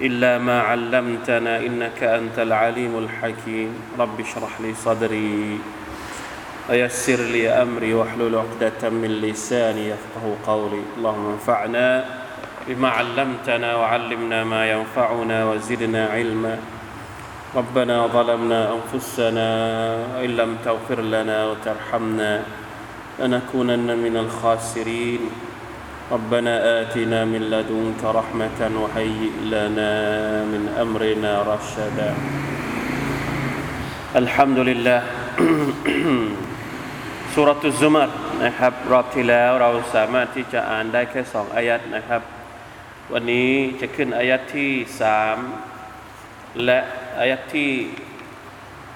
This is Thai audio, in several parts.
إلا ما علمتنا إنك أنت العليم الحكيم. رب اشرح لي صدري. ويسر لي أمري. واحلل عقدة من لساني يفقه قولي. اللهم انفعنا بما علمتنا وعلمنا ما ينفعنا وزدنا علما. ربنا ظلمنا أنفسنا وإن لم تغفر لنا وترحمنا لنكونن من الخاسرين. ربنا آتنا من لدنك رحمة وهيئ لنا من أمرنا رشدا الحمد لله สุรตุซุมัรนะครับรอบที่แล้วเราสามารถที่จะอ่านได้แค่สองอายัดนะครับ วันนี้จะขึ้นอายัดที่สามและอายัดที่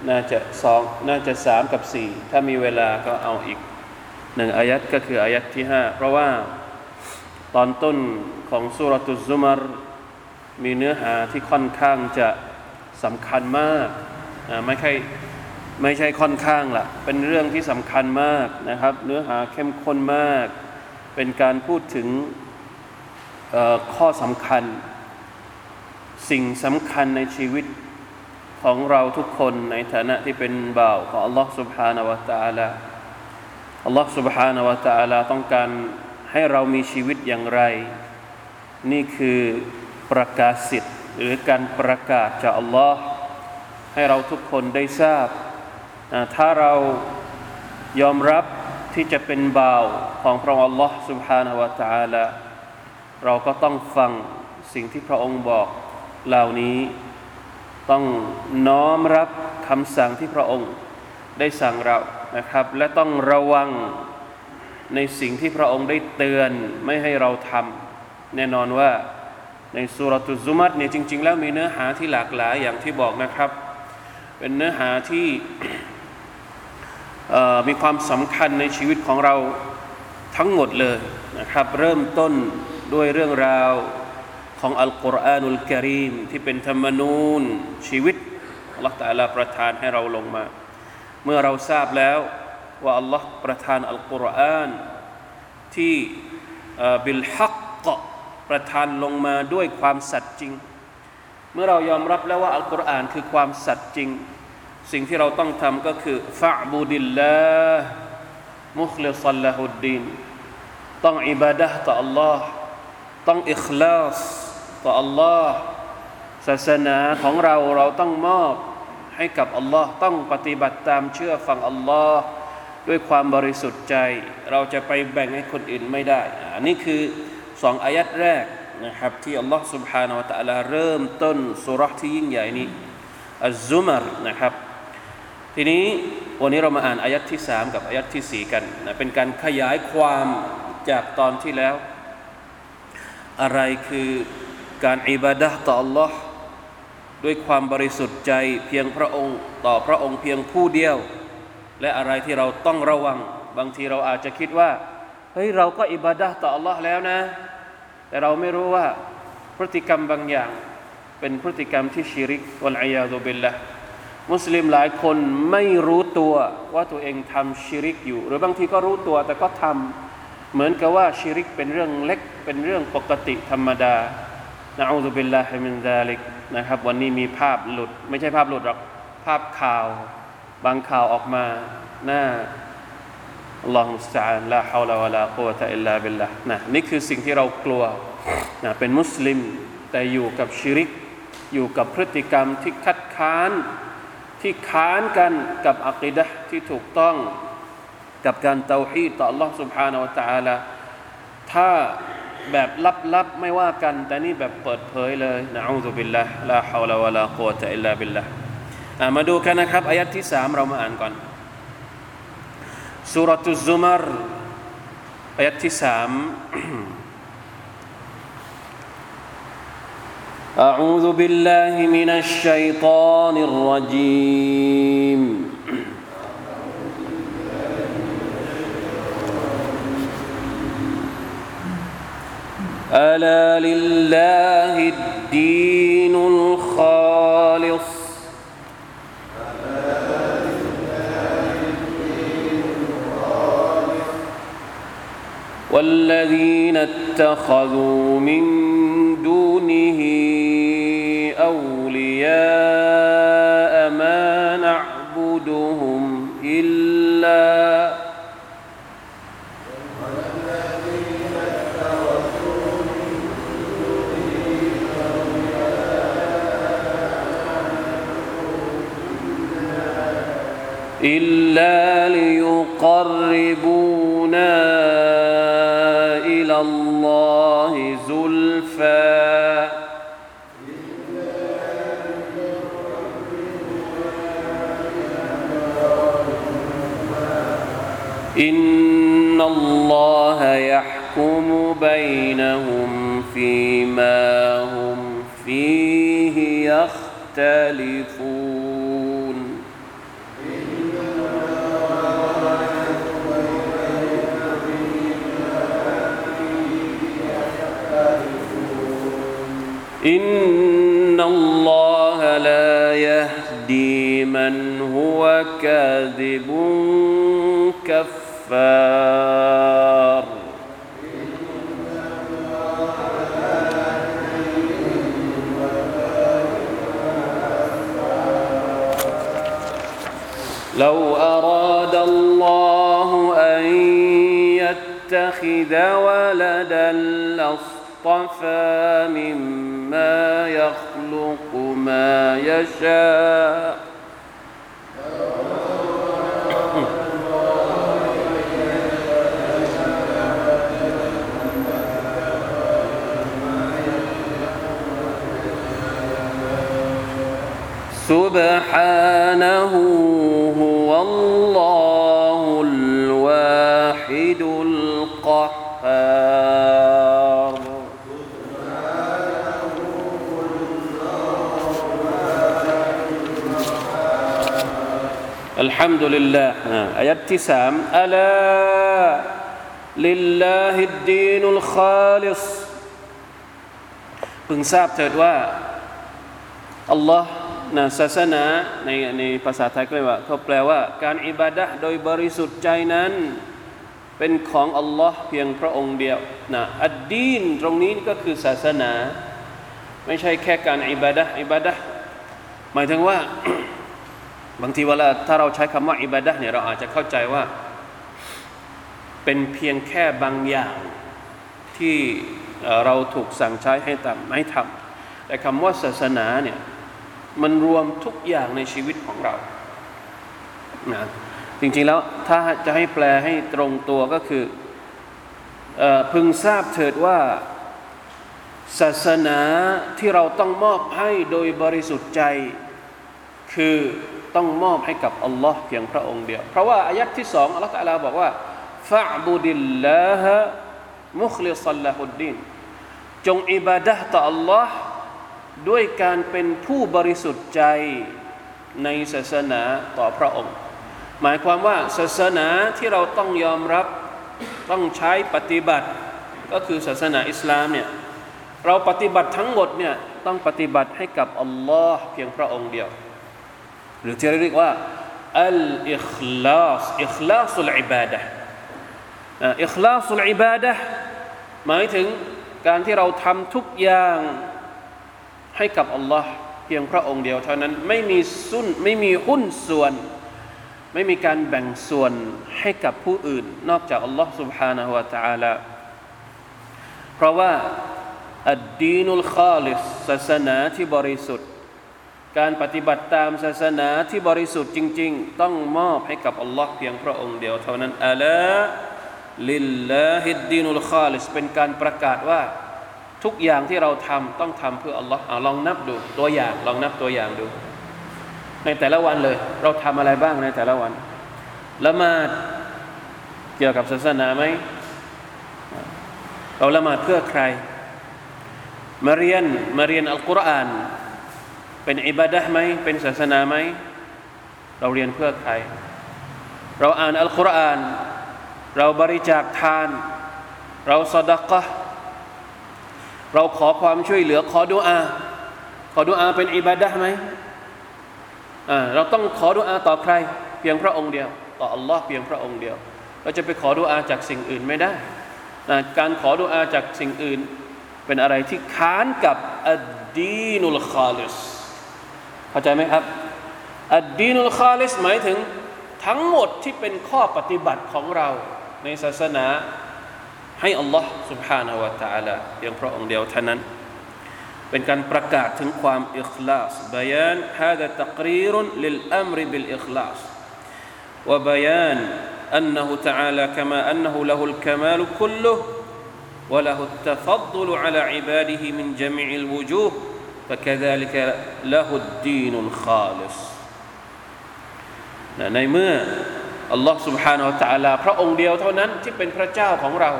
น่าจะสองน่าจะสามกับสี่ถ้ามีเวลาก็เอาอีกหนึ่งอายัดก็คืออายัดที่ห้าเพราะว่า ตอนต้นของสุรตุซุมัรมีเนื้อหาที่ค่อนข้างจะสำคัญมากไม่ใช่ไม่ใช่ค่อนข้างละเป็นเรื่องที่สำคัญมากนะครับ เนื้อหาเข้มข้นมาก เป็นการพูดถึงข้อสำคัญ สิ่งสำคัญในชีวิตของเราทุกคนในฐานะที่เป็นบ่าวของ Allah سبحانه และ تعالى Allah سبحانه และ تعالى ต้องการ ให้เรามีชีวิตอย่างไร นี่คือประกาศสิทธิ์หรือการประกาศจาก Allah ให้เราทุกคนได้ทราบถ้าเรายอมรับที่จะเป็นบ่าวของพระองค์ Allah سبحانه และ تعالى เราก็ต้องฟังสิ่งที่พระองค์บอกเหล่านี้ ต้องน้อมรับคำสั่งที่พระองค์ได้สั่งเรานะครับ และต้องระวัง ในสิ่งที่พระองค์ได้เตือนไม่ให้เราทำแน่นอนว่าในสุรตุซุมัตเนี่ยจริง ๆ แล้วมีเนื้อหาที่หลากหลายอย่างที่บอกนะครับ เป็นเนื้อหาที่มีความสำคัญในชีวิตของเราทั้งหมดเลยนะครับเริ่มต้นด้วยเรื่องราวของอัลกุรอานุลกิริมที่เป็นธรรมนูญชีวิตอัลลอฮฺตะลาประทานให้เราลงมา เมื่อเราทราบแล้ว ว่าอัลลอฮฺประทานอัลกุรอานที่บิลฮักกประทานลงมาด้วยความสัตย์จริง เมื่อเรายอมรับแล้วว่าอัลกุรอานคือความสัตย์จริง สิ่งที่เราต้องทำก็คือฟะบูดิลลาห์มุคลิซัลลฮุดดีนต้องอิบาดะต่อ Allah ต้องอิคลาสต่อ Allah ศาสนาของเราเราต้องมอบให้กับ Allah ต้องปฏิบัติตามเชื่อฟัง Allah ด้วยความบริสุทธิ์ใจ เราจะไปแบ่งให้คนอื่นไม่ได้อันนี้คือสองอายัดแรกนะครับที่อัลลอฮ์ سبحانه และ تعالى เริ่มต้นสุรษที่ยิ่งใหญ่นี้อัลซุมรนะครับ ทีนี้วันนี้เรามาอ่านอายัดที่สามกับอายัดที่สี่กันนะเป็นการขยายความจากตอนที่แล้ว อะไรคือการอิบาดะต่อ Allah ด้วยความบริสุทธิ์ใจเพียงพระองค์ต่อพระองค์เพียงผู้เดียว และอะไรที่เราต้องระวัง บางทีเราอาจจะคิดว่าเฮ้ยเราก็อิบาดะต่อ Allah แล้วนะ แต่เราไม่รู้ว่าพฤติกรรมบางอย่าง เป็นพฤติกรรมที่ชิริก والعياذ بالله มุสลิมหลายคนไม่รู้ตัวว่าตัวเองทำชิริกอยู่ หรือบางทีก็รู้ตัวแต่ก็ทำเหมือนกับว่าชิริกเป็นเรื่องเล็กเป็นเรื่องปกติธรรมดา نعوذ بالله من ذلك นะครับ วันนี้มีภาพหลุด ไม่ใช่ภาพหลุดหรอกภาพข่าว บางข่าวออกมาหน้าอัลลอฮฺมุสตาอันลาฮาวลาวะลากุวะตะอิลลาบิลละนะนี่คือสิ่งที่เรากลัวนะเป็นมุสลิมแต่อยู่กับชิริก อยู่กับพฤติกรรมที่คัดค้านที่ค้านกันกับอักิดะที่ถูกต้องกับการเตาฮีดต่อ Allah سبحانه และ تعالى ถ้าแบบลับๆไม่ว่ากัน แต่นี่แบบเปิดเผยเลยนะอูซุบิลละลาฮาวลาวะลากุวะตะอิลลาบิลละ มาดูกันนะครับอายัดที่สามเรามาอ่านก่อนสุรตุซุมารอายัดที่สาม أعوذ بالله من الشيطان الرجيم ألا لله الدين الخالص والذين اتخذوا من دونه أولياء ما نعبدهم إلا إلا ليقربونا يحكم بينهم فيما هم فيه يختلفون. إن الله لا يهدي من هو كاذب كفار. يتخذ ولدا لاصطفى مما يخلق ما يشاء. ฮัมดุลิลลาห์อายัดที่สามอัลาลิลลาฮิดดีนุลคาลิสพึงทราบเถิดว่าอัลลอฮ์นะศาสนาในในภาษาไทยก็เรียกว่าเขาแปลว่า การอิบาดะโดยบริสุทธิ์ใจนั้น เป็นของอัลลอฮ์เพียงพระองค์เดียวนะ الدين ตรงนี้ก็คือศาสนา ไม่ใช่แค่การอิบาดะอิบาดะหมายถึงว่า บางทีเวลาถ้าเราใช้คำว่าอิบาดะเนี่ยเราอาจจะเข้าใจว่า เป็นเพียงแค่บางอย่างที่เราถูกสั่งใช้ให้ทำให้ทำแต่คำว่าศาสนาเนี่ยมันรวมทุกอย่างในชีวิตของเรานะจริงๆแล้วถ้าจะให้แปลให้ตรงตัวก็คืออพึงทราบเถิดว่าศาสนาที่เราต้องมอบให้โดยบริสุทธิ์ใจ คือต้องมอบให้กับอัลลอฮ์เพียงพระองค์เดียว เพราะว่าอายัดที่สองอัลลอฮฺตะลาบอกว่าฟะบุดิลลาฮะมุคลิซัลลาฮุดดีนจงอิบาดะห์ต่ออัลลอฮ์ด้วยการเป็นผู้บริสุทธิ์ใจในศาสนาต่อพระองค์ หมายความว่าศาสนาที่เราต้องยอมรับต้องใช้ปฏิบัติ ก็คือศาสนาอิสลามเนี่ยเราปฏิบัติทั้งหมดเนี่ยต้องปฏิบัติให้กับอัลลอฮ์เพียงพระองค์เดียว หรือที่เรียกว่าอัลอิคลาสอิคลาสุลอิบาดะอิคลาสุลอิบาดะหมายถึงการที่เราทำทุกอย่างให้กับอัลลอฮ์เพียงพระองค์เดียวเท่านั้นไม่มีสุนไม่มีหุ้นส่วน ไม่มีการแบ่งส่วนให้กับผู้อื่น นอกจากอัลลอฮ์ سبحانه และ تعالى เพราะว่าอัดดีนุลคาลิสศาสนาที่บริสุทธิ์ การปฏิบัติตามศาสนาที่บริสุทธิ์จริง ๆ ต้องมอบให้กับอัลลอฮ์เพียงพระองค์เดียวเท่านั้น ألا لله الدين الخالص เป็นการประกาศว่าทุกอย่างที่เราทำต้องทำเพื่ออัลลอฮ์เอาลองนับดูตัวอย่างลองนับตัวอย่างดู ในแต่ละวันเลย เราทำอะไรบ้างในแต่ละวันละหมาดเกี่ยวกับศาสนาไหมเราละหมาดเพื่อใคร มาเรียนมาเรียนอัลกุรอาน เป็นอิบาดะไหมเป็นศาสนาไหมเราเรียนเพื่อใคร เราอ่านอัลกุรอาน เราบริจาคทาน เราสดกะเราขอความช่วยเหลือขอดุอา ขอดุอาเป็นอิบาดะไหมเราต้องขอดุอาต่อใคร เพียงพระองค์เดียว ต่ออัลลอฮ์เพียงพระองค์เดียว เราจะไปขอดุอาจากสิ่งอื่นไม่ได้นะการขอดุอาจากสิ่งอื่น เป็นอะไรที่ค้านกับอัดดีนุลคาลิส เข้าใจไหมครับ อัดดีนุลคาลิสหมายถึงทั้งหมดที่เป็นข้อปฏิบัติของเราในศาสนา ให้อัลลอฮ์ سبحانه และ تعالى เพียงพระองค์เดียวเท่านั้น เป็นการประกาศถึงความอิคลาสบยาน هذا تقرير للأمر بالإخلاص وبيان أنه تعالى كما أنه له الكمال كله وله التفضل على عباده من جميع الوجوه فكذلك له الدين الخالص ในเมื่ออัลลอฮ์ سبحانه และ تعالى พระองค์เดียวเท่านั้นที่เป็นพระเจ้าของเรา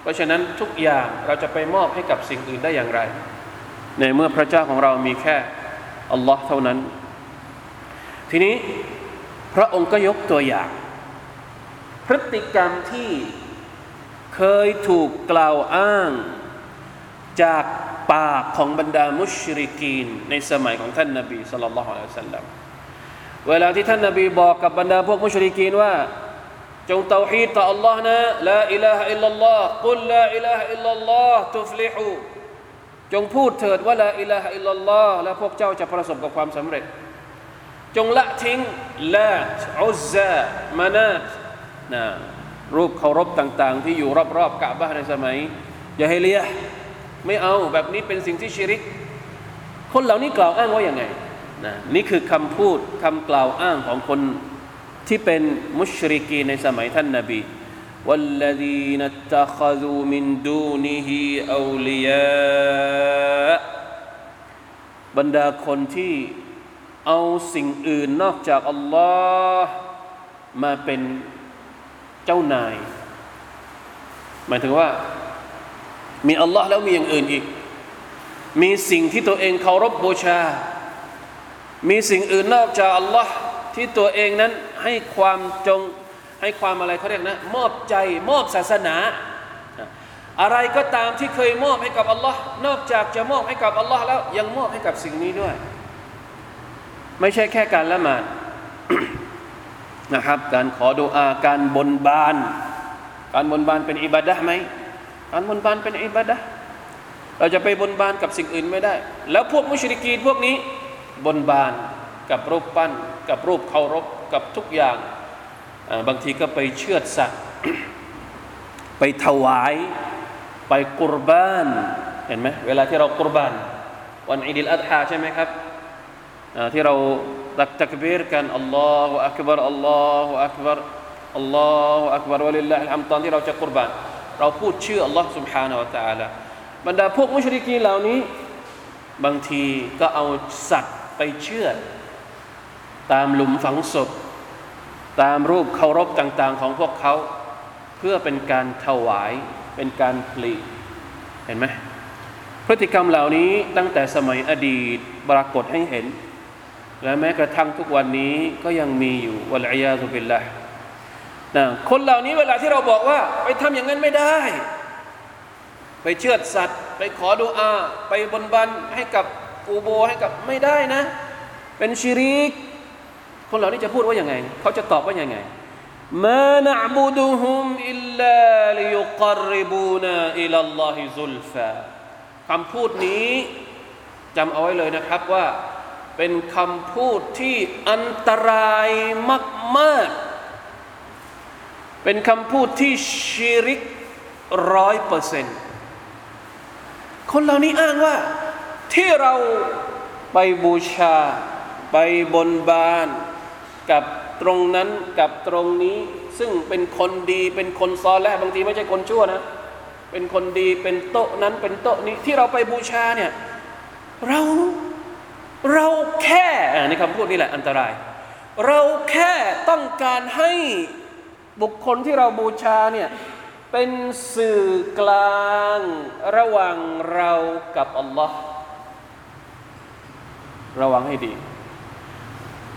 เพราะฉะนั้นทุกอย่างเราจะไปมอบให้กับสิ่งอื่นได้อย่างไร ในเมื่อพระเจ้าของเรามีแค่อัลลอฮ์เท่านั้น ทีนี้พระองค์ก็ยกตัวอย่าง พฤติกรรมที่เคยถูกกล่าวอ้าง จาก ปากของบรรดามุชริกีน ในสมัยของท่านนาบีสุลต่านละฮ์อัลลอฮสัลลัมเวลาที่ท่านนาบีบอกกับบรรดาพวกมุชริกีนว่า จงเตาฮีดต่อ Allah นะลาอิลาฮะอิลลัลลอฮ์กุลลาอิลาฮะอิลลัลลอฮ์ตุฟลิฮูจงพูดเถิดว่าลาอิลาฮะอิลลัลลอฮ์และพวกเจ้าจะประสบกับความสำเร็จ จงละทิ้งลาตอุซซามานาตนะรูปเคารพต่าง ๆ ที่อยู่รอบๆกะบะในสมัยญาฮิลียะฮ์ ไม่เอาแบบนี้เป็นสิ่งที่ชิริก คนเหล่านี้กล่าวอ้างว่าอย่างไงนะนี่คือคำพูดคำกล่าวอ้างของคนที่เป็นมุชริกีในสมัยท่านนาบี والذين اتخذوا من دونه أولياء บรรดาคนที่เอาสิ่งอื่นนอกจากอัลลอฮ์มาเป็นเจ้านาย หมายถึงว่า มีอัลลอฮ์แล้วมีอย่างอื่นอีก มีสิ่งที่ตัวเองเคารพบูชา มีสิ่งอื่นนอกจากอัลลอฮ์ที่ตัวเองนั้นให้ความจงให้ความอะไรเขาเรียกนะ มอบใจมอบศาสนา อะไรก็ตามที่เคยมอบให้กับอัลลอฮ์นอกจากจะมอบให้กับอัลลอฮ์แล้วยังมอบให้กับสิ่งนี้ด้วย ไม่ใช่แค่การละหมาดนะครับ การขอดุอาการบนบาน การบนบานเป็นอิบาดะไหม การบนบานเป็นอิบาดะเราจะไปบนบานกับสิ่งอื่นไม่ได้ แล้วพวกมุชริกีนพวกนี้ บนบานกับรูปปั้น กับรูปเคารพกับทุกอย่าง บางทีก็ไปเชือดสัตว์ไปถวาย ไปกุรบานเห็นไหมเวลาที่เรากุรบาน วันอิดิลอัฎฮาใช่ไหมครับที่เราตักตักบีรกันอัลลอฮฺอักบารอัลลอฮฺอักบารอัลลอฮฺอักบารวะลิลลาฮิลฮัมตอนที่เราจะกุรบาน เราพูดชื่ออัลลอฮฺ سبحانه และ تعالى บรรดาพวกมุชริกีเหล่านี้ บางทีก็เอาสัตว์ไปเชื่อ ตามหลุมฝังศพ ตามรูปเคารพต่าง ๆ ของพวกเขา เพื่อเป็นการถวาย เป็นการพลีเห็นไหมพฤติกรรมเหล่านี้ตั้งแต่สมัยอดีตปรากฏให้เห็น และแม้กระทั่งทุกวันนี้ก็ยังมีอยู่วะลัยยาสุบิลละนะ คนเหล่านี้เวลาที่เราบอกว่า ไปทำอย่างนั้นไม่ได้ ไปเชือดสัตว์ ไปขอดูอา ไปบนบันให้กับกูโบให้กับไม่ได้นะ เป็นชิริก คนเหล่านี้จะพูดว่าอย่างไง เขาจะตอบว่าอย่างไงมานะบุดุฮุมอิลลาลิยุกริบูนาอิลลอฮิซุลฟาคำพูดนี้จำเอาไว้เลยนะครับว่า เป็นคำพูดที่อันตรายมาก ๆ เป็นคำพูดที่ชิริกร้อยเปอร์เซ็นต์คนเหล่านี้อ้างว่าที่เราไปบูชา ไปบนบาน กับตรงนั้นกับตรงนี้ ซึ่งเป็นคนดีเป็นคนซอแลบางทีไม่ใช่คนชั่วนะ เป็นคนดีเป็นโต๊ะนั้นเป็นโต๊ะนี้ที่เราไปบูชาเนี่ยเราเราแค่ในคำพูดนี่แหละอันตราย เราแค่ต้องการให้ บุคคลที่เราบูชาเนี่ยเป็นสื่อกลางระหว่างเรากับอัลลอฮ์ระวังให้ดี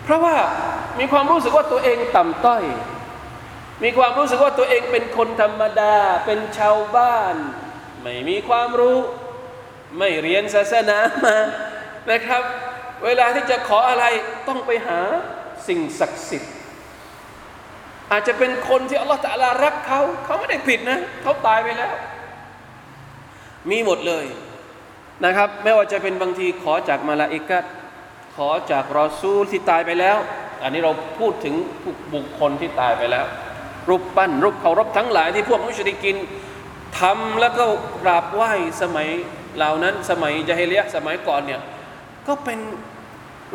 เพราะว่ามีความรู้สึกว่าตัวเองต่ำต้อย มีความรู้สึกว่าตัวเองเป็นคนธรรมดา เป็นชาวบ้าน ไม่มีความรู้ ไม่เรียนศาสนามานะครับ เวลาที่จะขออะไรต้องไปหาสิ่งศักดิ์สิทธิ์ อาจจะเป็นคนที่อัลลอฮฺตะลารักเขา เขาไม่ได้ผิดนะ เขาตายไปแล้ว มีหมดเลยนะครับ ไม่ว่าจะเป็นบางทีขอจากมาลาอิกัดขอจากรอซูลที่ตายไปแล้ว อันนี้เราพูดถึงบุคคลที่ตายไปแล้ว รูปปั้น รูปเคารพทั้งหลายที่พวกมุชริกินทำแล้วก็กราบไหว้สมัยเหล่านั้น สมัยจาฮิเลียสมัยก่อนเนี่ยก็เป็น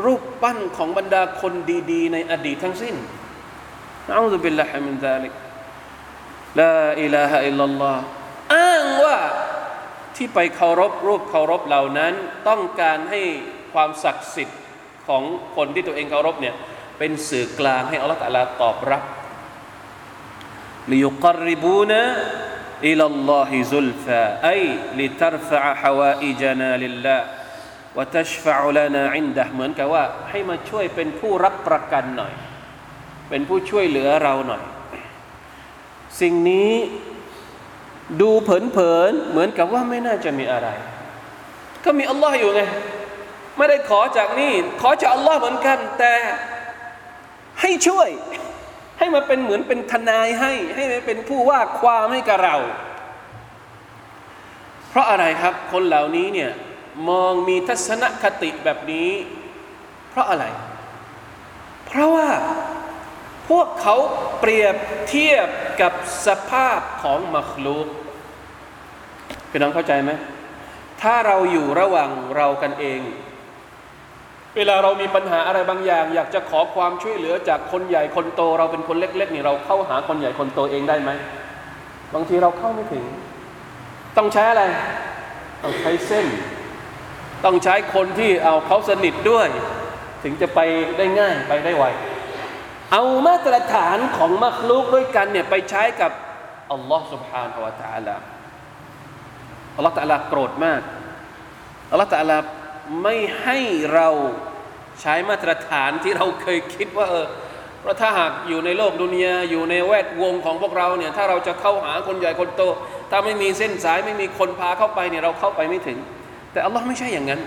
รูปปั้นของบรรดาคนดี ๆ ในอดีตทั้งสิ้น นะอุบิลละฮ์มินซาลิกลาอิลาฮะอิลลัลลอฮ์อ้างว่าที่ไปเคารพรูปเคารพเหล่านั้น ต้องการให้ความศักดิ์สิทธิ์ของคนที่ตัวเองเคารพเนี่ยเป็นสื่อกลางให้อัลลอฮฺตะลาตอบรับลิยุกริบูนะอิลลอฮิซุลฟาไอลิทรฟะฮาวาอิจนาลิลลาห์วะตัชฟะลานาอินดะเหมือนกับว่าให้มาช่วยเป็นผู้รับประกันหน่อย เป็นผู้ช่วยเหลือเราหน่อย สิ่งนี้ดูเผินๆเหมือนกับว่าไม่น่าจะมีอะไร ก็มีอัลลอฮ์อยู่ไง ไม่ได้ขอจากนี่ ขอจากอัลลอฮ์เหมือนกัน แต่ให้ช่วย ให้มาเป็นเหมือนเป็นทนายให้ ให้มาเป็นผู้ว่าความให้กับเรา เพราะอะไรครับ คนเหล่านี้เนี่ยมองมีทัศนคติแบบนี้ เพราะอะไร เพราะว่า พวกเขาเปรียบเทียบกับสภาพของมัคลูกพี่น้องเข้าใจไหมถ้าเราอยู่ระหว่างเรากันเอง เวลาเรามีปัญหาอะไรบางอย่าง อยากจะขอความช่วยเหลือจากคนใหญ่คนโต เราเป็นคนเล็ก ๆ นี่เราเข้าหาคนใหญ่คนโตเองได้ไหมบางทีเราเข้าไม่ถึง ต้องใช้อะไร ต้องใช้เส้น ต้องใช้คนที่เอาเขาสนิทด้วย ถึงจะไปได้ง่ายไปได้ไว เอามาตรฐานของมักลุกด้วยกันเนี่ยไปใช้กับอัลลอฮ์ سبحانه และ تعالى อัลลอฮ์ تعالى โกรธมากอัลลอฮ์ تعالى ไม่ให้เราใช้มาตรฐานที่เราเคยคิดว่าเออเพราะถ้าหากอยู่ในโลกดุนยาอยู่ในแวดวงของพวกเราเนี่ยถ้าเราจะเข้าหาคนใหญ่คนโต ถ้าไม่มีเส้นสายไม่มีคนพาเข้าไปเนี่ยเราเข้าไปไม่ถึง แต่อัลลอฮ์ไม่ใช่อย่างนั้น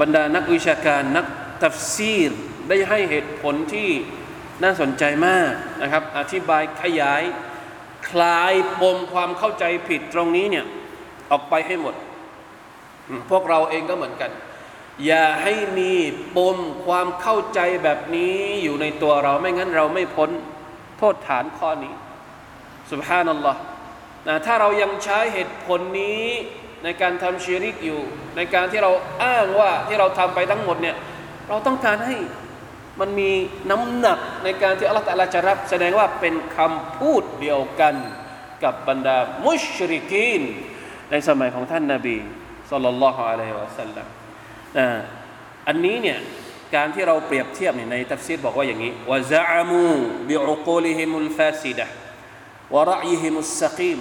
บรรดานักวิชาการนักตัฟซีร ได้ให้เหตุผลที่น่าสนใจมากนะครับ อธิบายขยายคลายปมความเข้าใจผิดตรงนี้เนี่ยออกไปให้หมด พวกเราเองก็เหมือนกัน อย่าให้มีปมความเข้าใจแบบนี้อยู่ในตัวเราไม่งั้นเราไม่พ้นโทษฐานข้อนี้สุบฮานัลลอฮ์นะถ้าเรายังใช้เหตุผลนี้ในการทำชีริกอยู่ ในการที่เราอ้างว่าที่เราทำไปทั้งหมดเนี่ยเราต้องการให้ มันมีน้ำหนักในการที่อัลลอฮฺตะลาจะรับ แสดงว่าเป็นคำพูดเดียวกันกับบรรดามุชริกีน ในสมัยของท่านนาบีสุลต่านละฮ์อะลัยฮิวะสัลลัมอันนี้เนี่ยการที่เราเปรียบเทียบในตัฟซีรบอกว่าอย่างนี้ว่าซะมูบิอุกูลิฮิมุลฟาซิดะ ورأيهم السقيم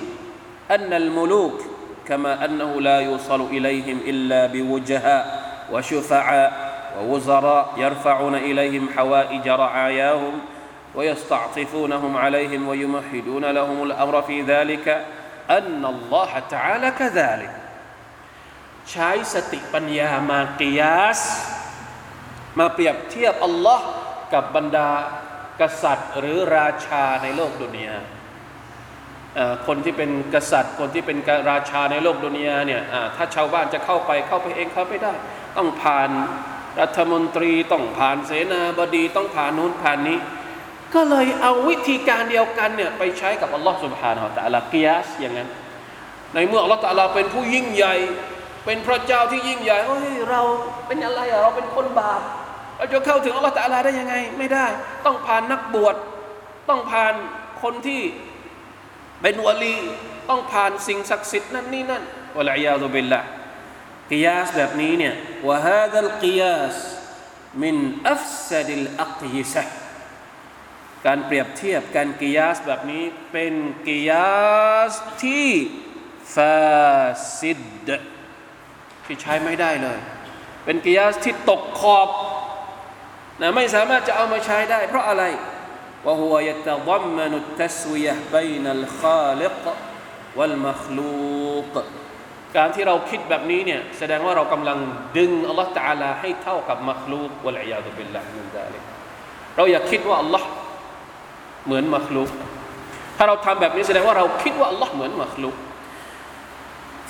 أن الملوك كما أنه لا يوصل إليهم إلا بوجهاء وشفعاء ووزراء يرفعون إليهم حوائج رعاياهم ويستعطفونهم عليهم ويمهدون لهم الأمر في ذلك أن الله تعالى كذلك ใช้สติปัญญามากิยาส มาเปรียบเทียบอัลลอฮ์กับบรรดากษัตริย์หรือราชาในโลกดุนยาคนที่เป็นกษัตริย์ คนที่เป็นราชาในโลกดุนยาเนี่ยถ้าชาวบ้านจะเข้าไปเข้าไปเองเข้าไม่ได้ ต้องผ่าน รัฐมนตรีต้องผ่านเสนาบดีต้องผ่านนู้นผ่านนี้ ก็เลยเอาวิธีการเดียวกันเนี่ยไปใช้กับอัลลอฮ์สุบฮานาอัลตะลากิยาสอย่างนั้น ในเมื่ออัลลอฮ์ตะลาเป็นผู้ยิ่งใหญ่ เป็นพระเจ้าที่ยิ่งใหญ่เฮ้ยเราเป็นอะไรอะเราเป็นคนบาปเราจะเข้าถึงอัลลอฮ์ตะลาได้ยังไง ไม่ได้ ต้องผ่านนักบวชต้องผ่านคนที่เป็นวลี ต้องผ่านสิ่งศักดิ์สิทธิ์นั่นนี่นั่นวะลัยยาตุบิลละ กิยาสแบบนี้เนี่ยวะฮาดัลกิยาสมินอัฟซดิลอักยิซะ การเปรียบเทียบการกิยาสแบบนี้เป็นกิยาสที่ฟาซิดที่ใช้ไม่ได้เลย เป็นกิยาสที่ตกขอบนะไม่สามารถจะเอามาใช้ได้ เพราะอะไร وهو يتضمن التسوية بين الخالق والمخلوق ก ารที่เราคิดแบบนี้เนี่ยแสดงว่าเรากำลังดึงอัลลอฮฺตาลาให้เท่ากับมัคลูกวะลัยยาตุบิลลาฮิมินซาลิกเราอยากคิดว่าอัลลอฮ์เหมือนมัคลูกถ้าเราทำแบบนี้แสดงว่าเราคิดว่าอัลลอฮ์เหมือนมัคลูก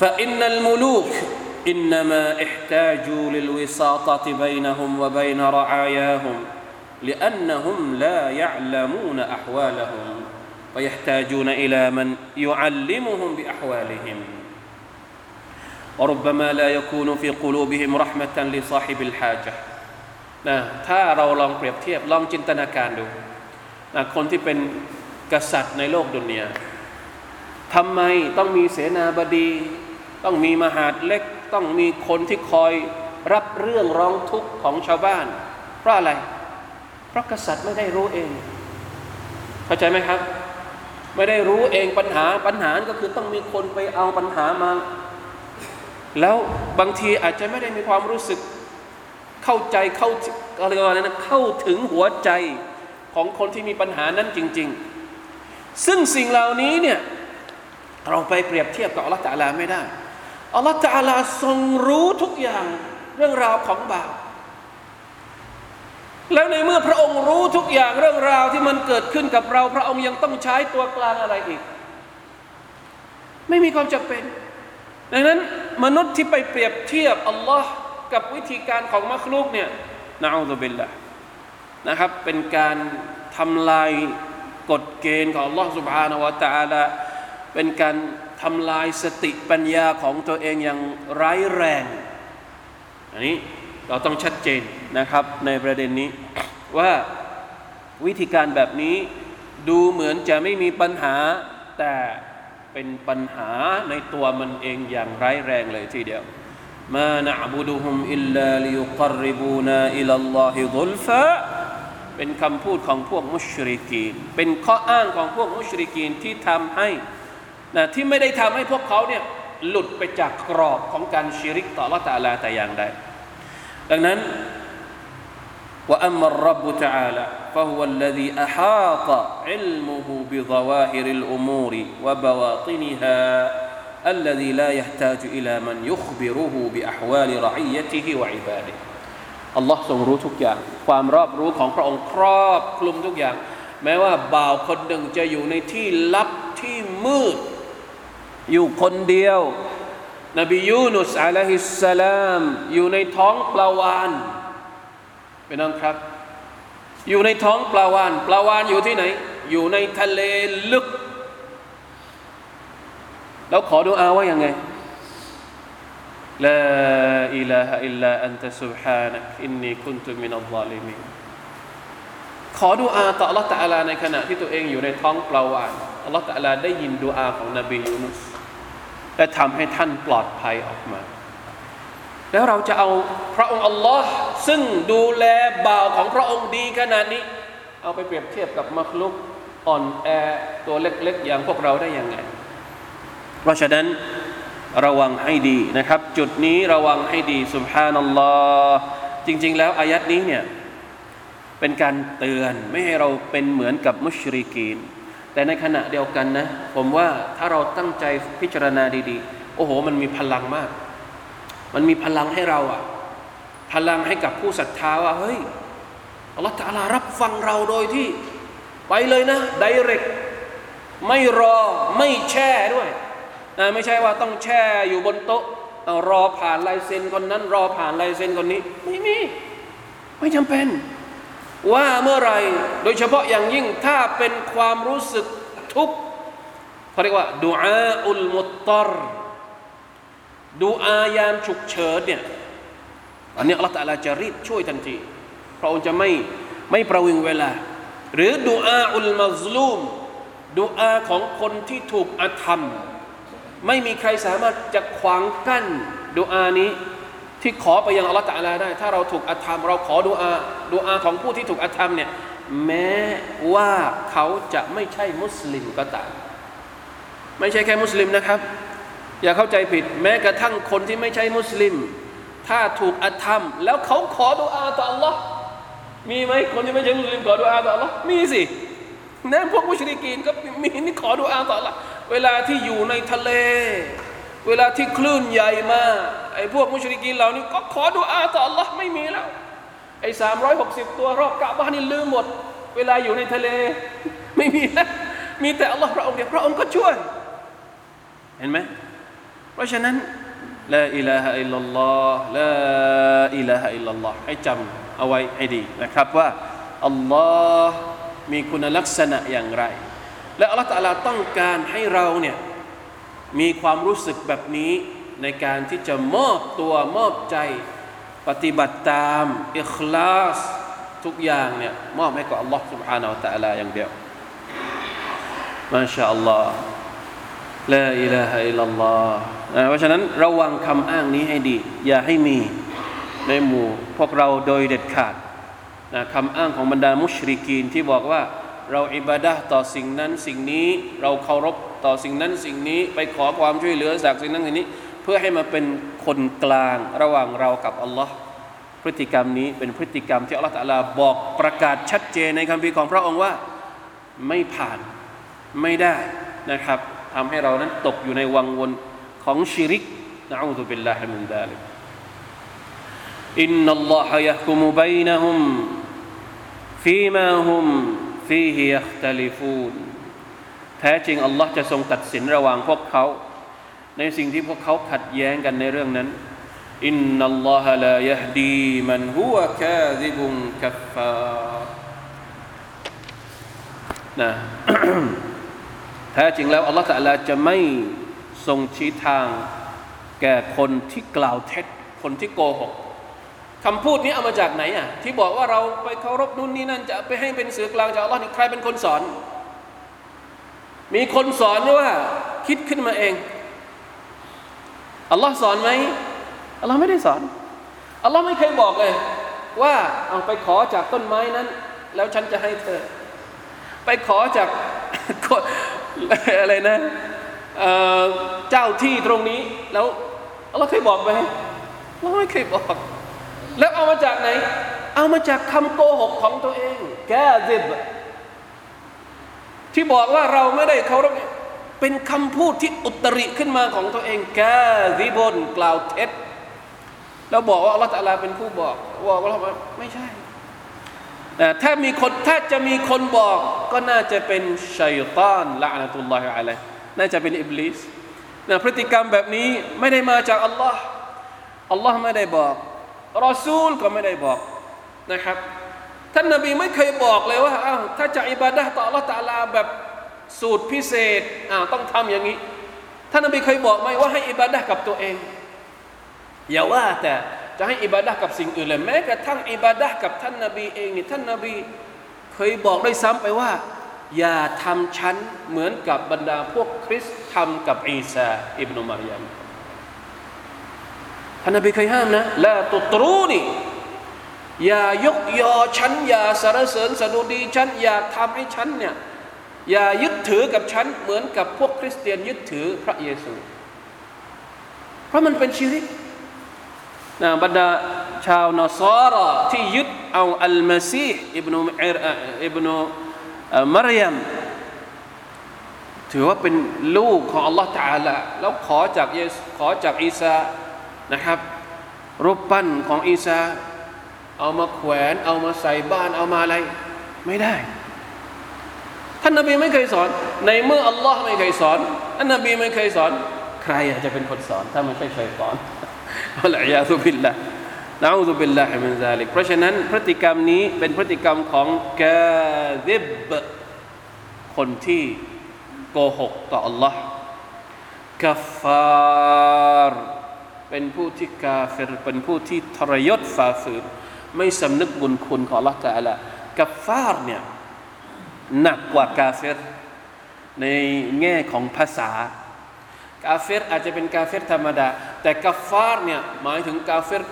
فإن الملوك إنما احتاجوا للوساطة بينهم وبين رعاياهم لأنهم لا يعلمون أحوالهم فيحتاجون إلى من يعلمهم بأحوالهم وربما لا يكون في قلوبهم رحمة لصاحب الحاجة นะถ้าเราลองเปรียบเทียบลองจินตนาการดูนะคนที่เป็นกษัตริย์ในโลกดุนยาทำไมต้องมีเสนาบดี ต้องมีมหาดเล็ก ต้องมีคนที่คอยรับเรื่องร้องทุกข์ของชาวบ้าน เพราะอะไร เพราะกษัตริย์ไม่ได้รู้เอง เข้าใจไหมครับ ไม่ได้รู้เองปัญหาปัญหาก็คือต้องมีคนไปเอาปัญหามา แล้วบางทีอาจจะไม่ได้มีความรู้สึกเข้าใจเข้าอะไรกันนะเข้าถึงหัวใจของคนที่มีปัญหานั้นจริง ๆ ซึ่งสิ่งเหล่านี้เนี่ยเราไปเปรียบเทียบกับอัลลอฮฺตะลาไม่ได้อัลลอฮฺตะลาทรงรู้ทุกอย่างเรื่องราวของบาปแล้วในเมื่อพระองค์รู้ทุกอย่างเรื่องราวที่มันเกิดขึ้นกับเรา พระองค์ยังต้องใช้ตัวกลางอะไรอีก ไม่มีความจำเป็น ดังนั้นมนุษย์ที่ไปเปรียบเทียบอัลลอฮ์กับวิธีการของมัคลูกเนี่ยนะอัลลอฮฺเบลละนะครับ เป็นการทำลายกฎเกณฑ์ของอัลลอฮ์สุบฮานวะตาละเป็นการทำลายสติปัญญาของตัวเองอย่างร้ายแรง อันนี้เราต้องชัดเจนนะครับในประเด็นนี้ว่าวิธีการแบบนี้ดูเหมือนจะไม่มีปัญหาแต่ เป็นปัญหาในตัวมันเองอย่างร้ายแรงเลยทีเดียวมานะบุดุฮุมอิลลาลิยุกรริบูนาอิลลอฮิดุลฟะเป็นคำพูดของพวกมุชริกีน เป็นข้ออ้างของพวกมุชริกีนที่ทำให้นะที่ไม่ได้ทำให้พวกเขาเนี่ยหลุดไปจากกรอบของการชิริกต่อละตาลาแต่อย่างใดดังนั้น وأما الرب تعالى فهو الذي أحاط علمه بظواهر الأمور وبواطنها الذي لا يحتاج إلى من يخبره بأحوال رعيته وعباده อัลลอฮ์ทรงรู้ทุกอย่าง ความรอบรู้ของพระองค์ครอบคลุมทุกอย่าง แม้ว่าบ่าวคนหนึ่งจะอยู่ในที่ลับที่มืด อยู่คนเดียว นบียูนุสอะลัยฮิสสลาม อยู่ในท้องปลาวาน ไปน้องครับ อยู่ในท้องปลาวานปลาวานอยู่ที่ไหน อยู่ในทะเลลึก แล้วขอดูอาว่ายังไง لا إله إلا أنت سبحانك إني كنت من الظالمين ขอดูอาต่ออัลลอฮฺ تعالى ในขณะที่ตัวเองอยู่ในท้องปลาวานอัลลอฮฺ تعالى ได้ยินดูอาของนบียูนุสและทำให้ท่านปลอดภัยออกมา แล้วเราจะเอาพระองค์อัลลอฮ์ซึ่งดูแลบ่าวของพระองค์ดีขนาดนี้ เอาไปเปรียบเทียบกับมักลุกอ่อนแอตัวเล็กๆ อย่างพวกเราได้ยังไง เพราะฉะนั้นระวังให้ดีนะครับ จุดนี้ระวังให้ดีสุบฮานัลลอฮ์จริง ๆ แล้วอายัดนี้เนี่ยเป็นการเตือนไม่ให้เราเป็นเหมือนกับมุชริกีน แต่ในขณะเดียวกันนะ ผมว่าถ้าเราตั้งใจพิจารณาดี ๆ โอ้โห มันมีพลังมาก มันมีพลังให้เราอะพลังให้กับผู้ศรัทธาว่าเฮ้ยอัลลอฮฺตะอาลารับฟังเราโดยที่ ไปเลยนะไดเรกไม่รอไม่แช่ด้วยไม่ใช่ว่าต้องแช่อยู่บนโต๊ะเอารอผ่านลายเซ็นคนนั้น รอผ่านลายเซ็นคนนี้ ไม่มี ไม่จำเป็น ว่าเมื่อไรโดยเฉพาะอย่างยิ่งถ้าเป็นความรู้สึกทุกข์เขาเรียกว่าดูอาอุลมุตตร ดูอายามฉุกเฉินเนี่ยอันนี้อัลลอฮฺตะลาจะรีบช่วยทันทีพระองค์จะไม่ไม่ประวิงเวลา หรือดูอาอุลมัซลูมดูอาของคนที่ถูกอาธรรม ไม่มีใครสามารถจะขวางกั้นดูอานี้ที่ขอไปยังอัลลอฮฺตะลาได้ ถ้าเราถูกอาธรรม เราขอดูอาดูอาของผู้ที่ถูกอาธรรมเนี่ยแม้ว่าเขาจะไม่ใช่มุสลิมก็ตามไม่ใช่แค่มุสลิมนะครับ อย่าเข้าใจผิด แม้กระทั่งคนที่ไม่ใช่มุสลิม ถ้าถูกอาธรรม แล้วเขาขอดุอาต่อ Allah มีไหมคนที่ไม่ใช่มุสลิมขอดุอาต่อ Allah มีสินะพวกมุชริกีนก็มีนี่ขอดุอาต่อ Allah เวลาที่อยู่ในทะเล เวลาที่คลื่นใหญ่มาไอ้พวกมุชริกีนเหล่านี้ก็ขอดุอาต่อ Allah ไม่มีแล้วไอ้สามร้อยหกสิบตัวรอบกะบ้านนี่ลืมหมด เวลาอยู่ในทะเล ไม่มีแล้วมีแต่ Allah พระองค์เดียวพระองค์ก็ช่วย เห็นไหม ราะฉะนั้นลาอิลาฮะอิลลัลลอฮ์ลาอิลาฮะอิลลัลลอฮ์ให้จำเอาไว้ให้ดีนะครับว่าอัลลอฮ์มีคุณลักษณะอย่างไร และอัลลอฮ์ตะอาลาต้องการให้เราเนี่ยมีความรู้สึกแบบนี้ในการที่จะมอบตัวมอบใจ ปฏิบัติตามอิคลาส ทุกอย่างเนี่ยมอบให้กับอัลลอฮ์ سبحانه และ تعالى อย่างเดียวมาชาอัลลอฮ์ ลาอิลาฮะอิลลัลลอฮ์เพราะฉะนั้นระวังคำอ้างนี้ให้ดี อย่าให้มีในหมู่พวกเราโดยเด็ดขาดนะคำอ้างของบรรดามุชริกีนที่บอกว่าเราอิบาดะต่อสิ่งนั้นสิ่งนี้เราเคารพต่อสิ่งนั้นสิ่งนี้ไปขอความช่วยเหลือจากสิ่งนั้นสิ่งนี้ เพื่อให้มาเป็นคนกลางระหว่างเรากับอัลลอฮ์พฤติกรรมนี้เป็นพฤติกรรมที่อัลลอฮฺ تعالى บอกประกาศชัดเจนในคัมภีร์ของพระองค์ว่าไม่ผ่านไม่ได้นะครับ ทำให้เรานั้นตกอยู่ในวังวนของชิริก نعوذ بالله من ذلك إن الله يحكم بينهمฟีมาฮุมฟีฮิยัคตลิฟูนแท้จริงอัลลอฮ์จะทรงตัดสินระหว่างพวกเขา ในสิ่งที่พวกเขาขัดแย้งกันในเรื่องนั้นอินนัลลอฮะลายฮดีมันฮุวะคาซิบุนกัฟฟานะ แท้จริงแล้วอัลลอฮฺตะลาจะไม่ทรงชี้ทาง แก่คนที่กล่าวเท็จ คนที่โกหกคำพูดนี้เอามาจากไหนอะที่บอกว่าเราไปเคารพนู่นนี่นั่นจะไปให้เป็นสื่อกลางจากอัลลอฮ์นี่ใครเป็นคนสอน มีคนสอนว่าคิดขึ้นมาเองอัลลอฮ์สอนไหมอัลลอฮ์ไม่ได้สอนอัลลอฮ์ไม่เคยบอกเลย ว่าเอาไปขอจากต้นไม้นั้น แล้วฉันจะให้เธอ ไปขอจาก อะไรนะเจ้าที่ตรงนี้ แล้วเราเคยบอกไหมเราไม่เคยบอก แล้วเอามาจากไหน เอามาจากคำโกหกของตัวเอง แกซิบที่บอกว่าเราไม่ได้เคารพเป็นคำพูดที่อุตริขึ้นมาของตัวเอง แกซิบนกล่าวเท็จ แล้วบอกว่าอัลลอฮฺตะลาเป็นผู้บอกบอกว่าไม่ใช่ ถ้ามีคนถ้าจะมีคนบอกก็น่าจะเป็นชัยตานละนตุลลอฮิอะลัยน่าจะเป็นอิบลิสนะพฤติกรรมแบบนี้ไม่ได้มาจากอัลลอฮ์อัลลอฮ์ไม่ได้บอกรอซูลก็ไม่ได้บอกนะครับ ท่านนบีไม่เคยบอกเลยว่าอ้าวถ้าจะอิบาดะต่อลลอฮ์ตาลาแบบสูตรพิเศษอ้าวต้องทำอย่างนี้ ท่านนบีเคยบอกไหมว่าให้อิบาดะกับตัวเองอย่าว่าแต่ จะให้อิบาดะกับสิ่งอื่นเลยแม้กระทั่งอิบาดะกับท่านนาบีเองนี่ท่านนาบีเคยบอกด้วยซ้ำไปว่า อย่าทำฉันเหมือนกับบรรดาพวกคริสต์ทำกับอีสาอิบนุมารยามท่านนาบีเคยห้ามนะละตุตรูนี่อย่ายกยอฉัน อย่าสรรเสริญสดุดีฉัน อย่าทำให้ฉันเนี่ยอย่ายึดถือกับฉันเหมือนกับพวกคริสเตียนยึดถือพระเยซู เพราะมันเป็นชีริก นะบรรดาชาวนอซาระที่ยึดเอาอัลมาซีฮ์อิบนุอิบนุมารยมถือว่าเป็นลูกของอัลลอฮฺตาละแล้วขอจากเยสขอจากอีสานะครับ รูปปั้นของอีสาเอามาแขวน เอามาใส่บ้านเอามาอะไร ไม่ได้ ท่านนบีไม่เคยสอน ในเมื่ออัลลอฮ์ไม่เคยสอนท่านนบีไม่เคยสอน ใครจะเป็นคนสอน ถ้าไม่ใช่ชัยตอน والعياذ بالله نعوذ بالله من ذلك เพราะฉะนั้นพฤติกรรมนี้เป็นพฤติกรรมของ كاذب คนที่โกหกต่อ Allah กัฟฟาร์เป็นผู้ที่กาเฟรเป็นผู้ที่ทรยศฝ่าฝืนไม่สำนึกบุญคุณของ Allah ตะละกัฟฟาร์เนี่ยหนักกว่ากาเฟรในแง่ของภาษา กาเฟรอาจจะเป็นกาเฟรธรรมดา แต่กาฟาร์เนี่ยหมายถึงกาเฟร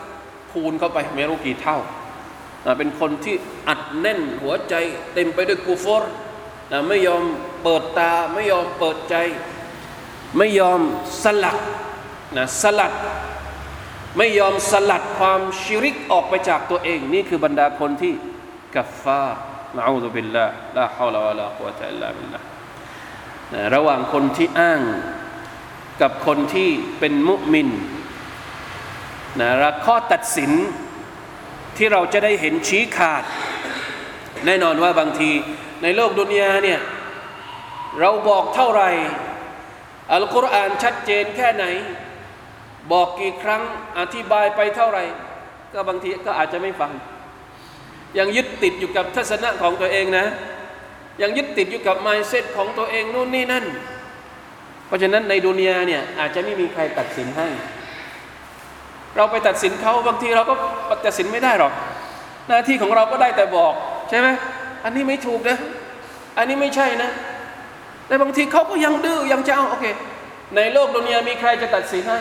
คูณเข้าไปไม่รู้กี่เท่า เป็นคนที่อัดแน่นหัวใจเต็มไปด้วยกูฟอร์ไม่ยอมเปิดตาไม่ยอมเปิดใจ ไม่ยอมสลัดนะสลัด ไม่ยอมสลัดความชิริกออกไปจากตัวเอง นี่คือบรรดาคนที่กัฟฟานะอูซุบิลลาห์ลาฮาวลาวะลากุวะตะอิลลาบิลลาห์ระหว่างคนที่อ้าง กับคนที่เป็นมุมินนะและข้อตัดสินที่เราจะได้เห็นชี้ขาด แน่นอนว่าบางทีในโลกดุนยาเนี่ย เราบอกเท่าไหร่อัลกุรอานชัดเจนแค่ไหน บอกกี่ครั้งอธิบายไปเท่าไหร่ ก็บางทีก็อาจจะไม่ฟัง ยังยึดติดอยู่กับทัศนะของตัวเองนะ ยังยึดติดอยู่กับไมเซ็ตของตัวเองนู่นนี่นั่น เพราะฉะนั้นในดุนยาเนี่ยอาจจะไม่มีใครตัดสินให้ เราไปตัดสินเขาบางทีเราก็ตัดสินไม่ได้หรอก หน้าที่ของเราก็ได้แต่บอกใช่ไหมอันนี้ไม่ถูกนะ อันนี้ไม่ใช่นะแต่บางทีเขาก็ยังดื้อยังจะเอาโอเค ในโลกดุนยามีใครจะตัดสินให้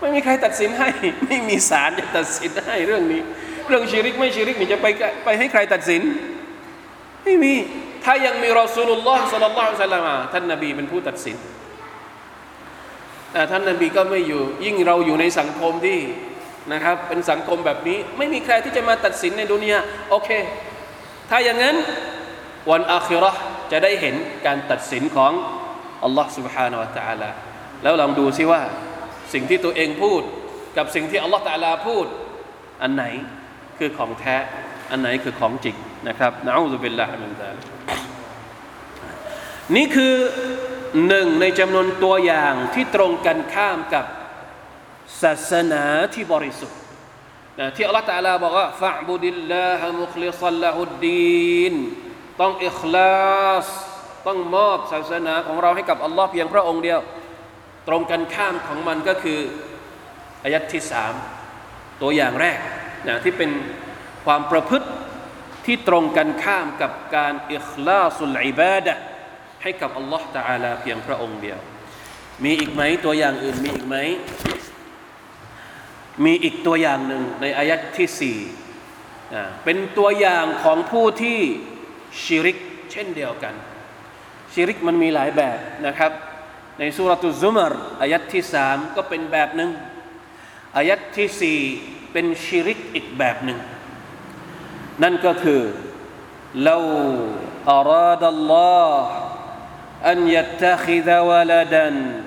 ไม่มีใครตัดสินให้ ไม่มีศาลจะตัดสินให้เรื่องนี้ เรื่องชีริกไม่ชีริกนี่จะไปไปให้ใครตัดสิน ไม่มี ถ้ายังมีรอสูลุลลอฮ์สัลลัลลอฮุอะลัยฮิวะซัลลัมท่านนบีเป็นผู้ตัดสิน แต่ท่านนบีก็ไม่อยู่ ยิ่งเราอยู่ในสังคมที่นะครับ เป็นสังคมแบบนี้ ไม่มีใครที่จะมาตัดสินในดุนยาโอเค ถ้าอย่างนั้นวันอาคิเราะห์จะได้เห็นการตัดสินของอัลลอฮ์ سبحانه และ تعالى แล้วลองดูซิว่า สิ่งที่ตัวเองพูด กับสิ่งที่อัลลอฮ์ตะอาลาพูด อันไหนคือของแท้ อันไหนคือของจริงนะครับ نعوذ بالله من ذلك นี่คือหนึ่งในจำนวนตัวอย่างที่ตรงกันข้ามกับศาสนาที่บริสุทธิ์นะที่อัลลอฮฺ تعالى บอกว่า فاعبد الله مخلصا له الدينีนต้องอิคลาสต้องมอบศาสนาของเราให้กับอัลลอฮ์เพียงพระองค์เดียว ตรงกันข้ามของมันก็คืออายัดที่สามตัวอย่างแรกนะที่เป็น ความประพฤติที่ตรงกันข้ามกับการอิคลาสุลอิบาดะให้กับอัลลอฮ์ตะอาลาเพียงพระองค์เดียว มีอีกไหมตัวอย่างอื่นมีอีกไหมมีอีกตัวอย่างหนึ่งในอายัดที่สี่เป็นตัวอย่างของผู้ที่ชิริกเช่นเดียวกัน ชิริกมันมีหลายแบบนะครับ ในสุรตุซุมรอายัดที่สามก็เป็นแบบหนึ่งอายัดที่สี่เป็นชิริกอีกแบบหนึ่ง นั่นก็คือ لو أراد الله أن يتخذ ولدا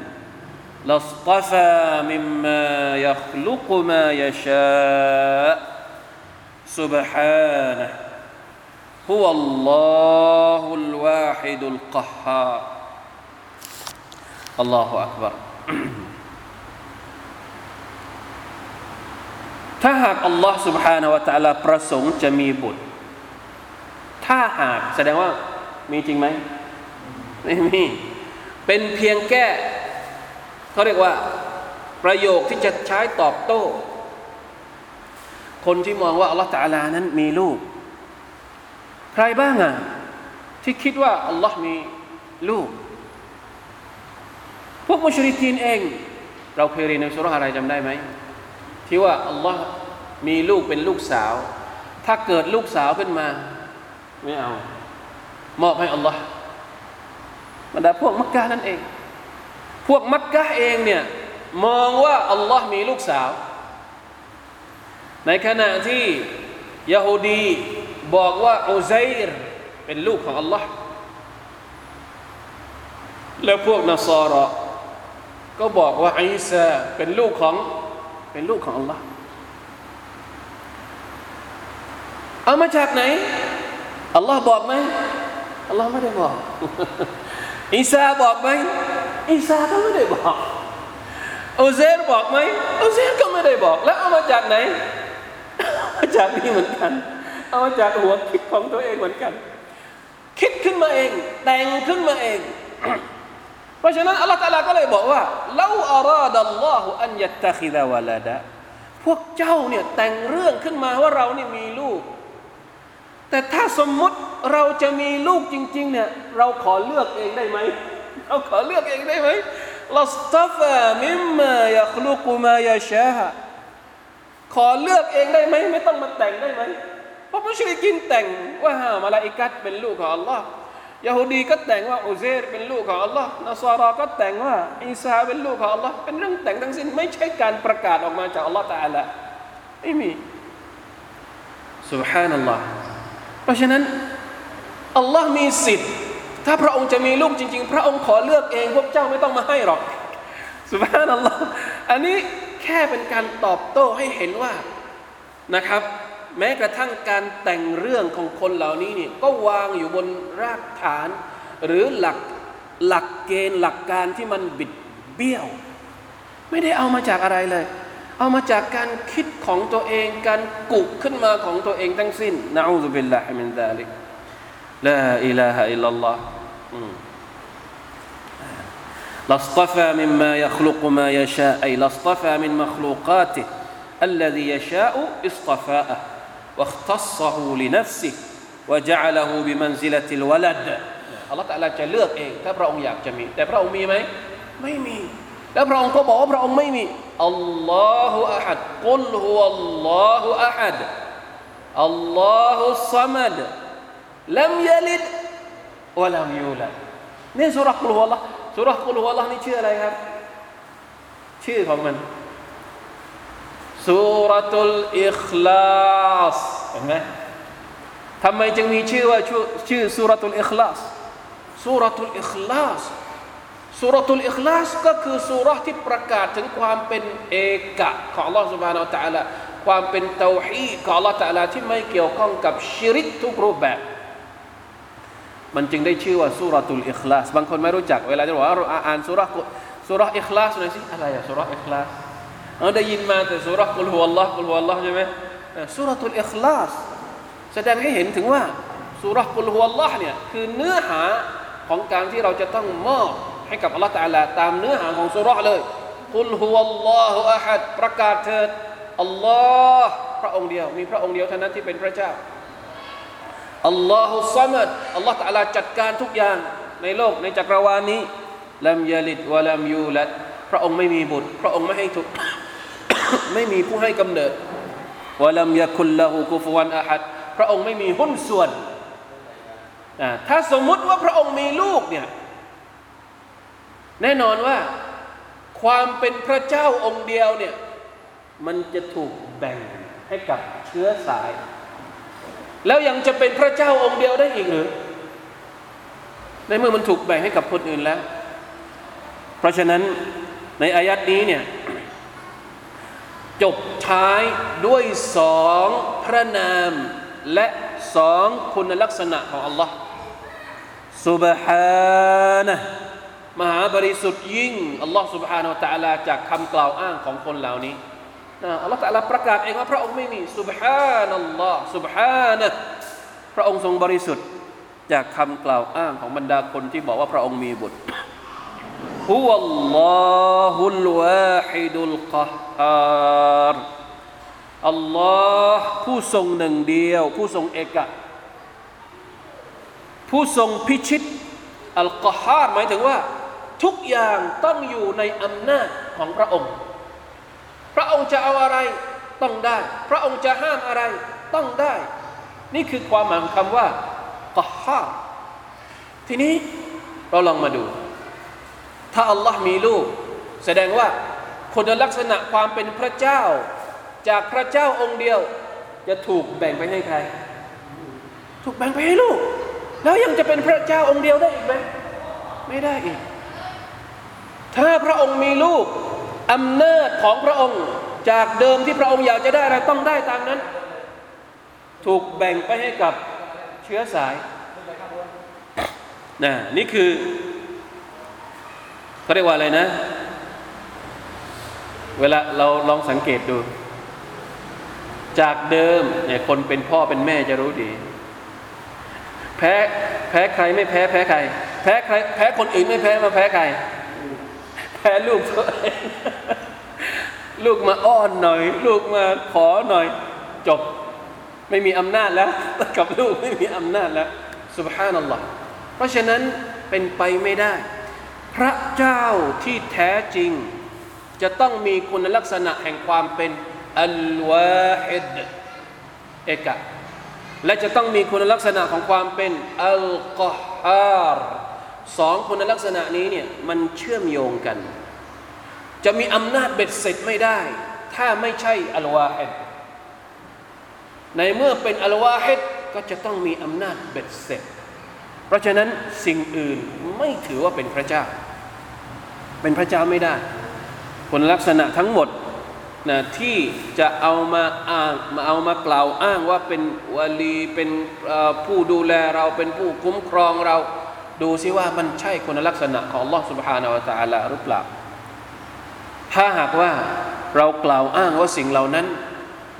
لاصطفى مما يخلق ما يشاء سبحانه هو الله الواحد القهار الله أكبر ถ้าหากอัลลอฮ์ سبحانه และ تعالى ประสงค์จะมีบุตร ถ้าหากแสดงว่ามีจริงไหม ไม่มี เป็นเพียงแก้เขาเรียกว่า ประโยคที่จะใช้ตอบโต้ คนที่มองว่าอัลลอฮฺตาลานั้นมีลูก ใครบ้างอ่ะ ที่คิดว่าอัลลอฮ์มีลูก พวกมุชริกีนเอง เราเคยเรียนในสุรอะไรจำได้ไหม ที่ว่าอัลลอฮ์มีลูกเป็นลูกสาว ถ้าเกิดลูกสาวขึ้นมา ไม่เอา มอบให้อัลลอฮ์บรรดาพวกมักกะนั่นเอง พวกมักกะเองเนี่ยมองว่าอัลลอฮ์มีลูกสาว ในขณะที่ยะฮูดีบอกว่าอุซัยรเป็นลูกของอัลลอฮ์แล้วพวกนสาระก็บอกว่าอีสาเป็นลูกของ เป็นลูกของอัลลอฮ์เอามาจากไหนอัลลอฮ์บอกไหมอัลลอฮ์ไม่ได้บอกอีสาบอกไหมอีสาก็ไม่ได้บอกอุเซรบอกไหมอุเซรก็ไม่ได้บอก แล้วเอามาจากไหนเอามาจากนี่เหมือนกัน เอามาจากหัวคิดของตัวเองเหมือนกัน คิดขึ้นมาเอง แต่งขึ้นมาเอง เพราะฉะนั้นอัลลอฮฺตาลาก็เลยบอกว่าเลาอาราดัลลอฮุอันยัตตะคิดาวะลาดะพวกเจ้าเนี่ยแต่งเรื่องขึ้นมาว่าเรานี่มีลูก แต่ถ้าสมมุติเราจะมีลูกจริง ๆ เนี่ยเราขอเลือกเองได้ไหมเราขอเลือกเองได้ไหมลอสตฟามิมมายาคลุกุมายาชาขอเลือกเองได้ไหมไม่ต้องมาแต่งได้ไหมเพราะมุชริกินแต่งว่ามาลาอิกัตเป็นลูกของอัลลอฮ์ ยาฮูดีก็แต่งว่าอูเซรเป็นลูกของอัลลอฮ์นาซาราก็แต่งว่าอิสาเป็นลูกของอัลลอฮ์เป็นเรื่องแต่งทั้งสิ้นไม่ใช่การประกาศออกมาจากอัลลอฮ์ตาละไม่มีสุบฮานัลลอฮ์เพราะฉะนั้นอัลลอฮ์มีสิทธิ์ ถ้าพระองค์จะมีลูกจริง ๆ พระองค์ขอเลือกเองพวกเจ้าไม่ต้องมาให้หรอกสุบฮานัลลอฮ์อันนี้แค่เป็นการตอบโต้ให้เห็นว่านะครับ แม้กระทั่งการแต่งเรื่องของคนเหล่านี้นี่ก็วางอยู่บนรากฐาน หรือหลักหลักเกณฑ์หลักการที่มันบิดเบี้ยว ไม่ได้เอามาจากอะไรเลย เอามาจากการคิดของตัวเอง การกุขึ้นมาของตัวเองทั้งสิ้นนะอูซุบิลลาฮิมินซาลิกลาอิลาฮะอิลลัลลอฮ์ لاصطفى مما يخلق ما يشاء أي لاصطفى من مخلوقاته الذي يشاء اصطفاءه واختصه لنفسه وجعله بمنزلة الولد الله تعالى จะเลือกเองถ้าพระองค์อยากจะมีแต่พระองค์มีไหมไม่มีแล้วพระองค์ก็บอกว่าพระองค์ไม่มีอัลลอฮฺอะฮัดกุลฮุวัลลอฮฺอะฮัดอัลลอฮฺซัมัดลัมยลิดวะลัมยูลัดนี่สุรกุลฮุวัลลอฮฺสุรกุลฮุวัลลอฮ์นี่ชื่ออะไรครับ ชื่อของมัน สุรตุลอิคลาสเห็นไหมทำไมจึงมีชื่อว่าชื่อชื่อสุรตุลอิคลาสสุรตุลอิคลาสสุรตุลอิคลาสก็คือสุรที่ประกาศถึงความเป็นเอกะของ Allah سبحانه และ تعالى ความเป็นเตาฮีของ Allah تعالى ที่ไม่เกี่ยวข้องกับชิริกทุกรูปแบบมันจึงได้ชื่อว่าสุรตุลอิคลาสบางคนไม่รู้จักเวลาจะบอกว่าอ่านสุรสุรอิคลาสหน่อยสิอะไรอะสุรอิคลาส เราได้ยินมาแต่สุรกุลฮุวัลลอฮ์กุลฮุวัลลอฮ์ใช่ไหมสุรตุลอิคลาสแสดงให้เห็นถึงว่าสุรกุลฮุวัลลอฮ์เนี่ยคือเนื้อหาของการที่เราจะต้องมอบให้กับอัลลอฮ์ตาลาตามเนื้อหาของสุรเลยกุลฮุวัลลอฮุอะฮัดประกาศเถิดอัลลอฮ์พระองค์เดียวมีพระองค์เดียวเท่านั้นที่เป็นพระเจ้าอัลลอฮุซัมัดอัลลอฮ์ตะลาจัดการทุกอย่างในโลกในจักรวาลนี้ลัมยาลิดวะลัมยูลัดพระองค์ไม่มีบุตร พระองค์ไม่ให้ทุก ไม่มีผู้ให้กำเนิดวะลัมยะคุลละหูกุฟวันอะฮัดพระองค์ไม่มีหุ้นส่วนถ้าสมมุติว่าพระองค์มีลูกเนี่ยแน่นอนว่าความเป็นพระเจ้าองค์เดียวเนี่ยมันจะถูกแบ่งให้กับเชื้อสาย แล้วยังจะเป็นพระเจ้าองค์เดียวได้อีกหรือในเมื่อมันถูกแบ่งให้กับคนอื่นแล้ว เพราะฉะนั้นในอายัดนี้เนี่ย จบท้ายด้วยสองพระนาม และสองคุณลักษณะของ Allah سبحانه มหาบริสุทธิ์ยิ่ง Allah سبحانه และ تعالى จากคำกล่าวอ้างของคนเหล่านี้อัลลอฮฺตะลาประกาศเองว่าพระองค์ไม่มีสุบฮานัลลอฮ์สุบฮานะพระองค์ทรงบริสุทธิ์จากคำกล่าวอ้างของบรรดาคนที่บอกว่าพระองค์มีบุตร هو الله الواحد القهار อัลลอฮ์ผู้ทรงหนึ่งเดียว ผู้ทรงเอกะผู้ทรงพิชิต القهار หมายถึงว่า ทุกอย่างต้องอยู่ในอำนาจของพระองค์ พระองค์จะเอาอะไรต้องได้ พระองค์จะห้ามอะไรต้องได้ นี่คือความหมายของคำว่ากฮาทีนี้เราลองมาดู ถ้าอัลลอฮ์มีลูก แสดงว่าคุณลักษณะความเป็นพระเจ้า จากพระเจ้าองค์เดียว จะถูกแบ่งไปให้ใคร ถูกแบ่งไปให้ลูก แล้วยังจะเป็นพระเจ้าองค์เดียวได้อีกไหมไม่ได้อีก ถ้าพระองค์มีลูกอำนาจของพระองค์จากเดิมที่พระองค์อยากจะได้อะไรต้องได้ตามนั้น ถูกแบ่งไปให้กับเชื้อสายนะนี่คือ เขาเรียกว่าอะไรนะ เวลาเราลองสังเกตดู จากเดิมเนี่ยคนเป็นพ่อเป็นแม่จะรู้ดี แพ้แพ้ใครไม่แพ้แพ้ใคร แพ้ใคร แพ้คนอื่นไม่แพ้มาแพ้ใคร แพ้ลูกตัวเองลูกมาอ้อนหน่อย ลูกมาขอหน่อย จบไม่มีอำนาจแล้ว กับลูกไม่มีอำนาจแล้วสุบฮานัลลอฮ์เพราะฉะนั้นเป็นไปไม่ได้ พระเจ้าที่แท้จริง จะต้องมีคุณลักษณะแห่งความเป็นอัลวาฮิดเอกะและจะต้องมีคุณลักษณะของความเป็นอัลกอฮาร์สองคุณลักษณะนี้เนี่ยมันเชื่อมโยงกัน จะมีอำนาจเบ็ดเสร็จไม่ได้ ถ้าไม่ใช่อัลวาฮิดในเมื่อเป็นอัลวาฮิดก็จะต้องมีอำนาจเบ็ดเสร็จ เพราะฉะนั้นสิ่งอื่นไม่ถือว่าเป็นพระเจ้า เป็นพระเจ้าไม่ได้ คุณลักษณะทั้งหมดนะที่จะเอามาอ้างมาเอามากล่าวอ้างว่าเป็นวลีเป็นผู้ดูแลเราเป็นผู้คุ้มครองเรา ดูซิว่ามันใช่คุณลักษณะของ Allah سبحانه และ تعالى หรือเปล่า ถ้าหากว่าเรากล่าวอ้างว่าสิ่งเหล่านั้น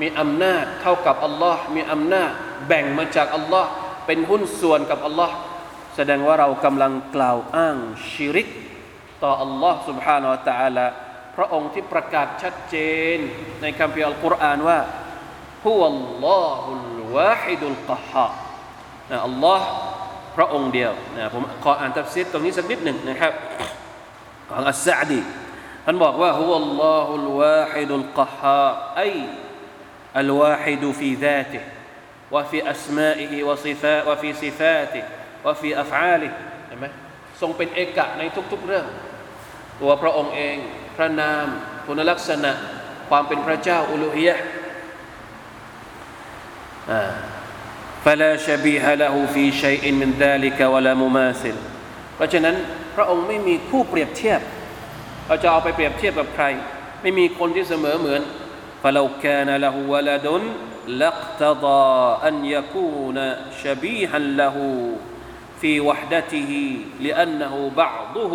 มีอำนาจเท่ากับอัลลอฮ์มีอำนาจแบ่งมาจากอัลลอฮ์เป็นหุ้นส่วนกับอัลลอฮ์แสดงว่าเรากำลังกล่าวอ้างชิริก ต่ออัลลอฮ์ سبحانه และ تعالى พระองค์ที่ประกาศชัดเจนในคัมภีร์อัลกุรอานว่าฮุวัลลอฮุลวาฮิดุลกะฮานะอัลลอฮ์พระองค์เดียวนะผมขออ่านตัฟซีรตรงนี้สักนิดหนึ่งนะครับของอัสซาดีท่านบอกว่าฮุวัลลอฮุลวาฮิดุลกะฮาไออัลวาฮิดุฟีซาติ وفي أسمائه وصفات وفي صفاته وفي أفعاله เห็นไหมทรงเป็นเอกะในทุกๆเรื่อง ตัวพระองค์เองพระนามคุณลักษณะความเป็นพระเจ้าอุลุฮียะ فلا شبيه له في شيء من ذلك ولا مماثل เพราะฉะนั้นพระองค์ไม่มีคู่เปรียบเทียบเราจะเอาไปเปรียบเทียบกับใคร ไม่มีคนที่เสมอเหมือน فلو كان له ولد لاقتضى أن يكون شبيها له في وحدته لأنه بعضه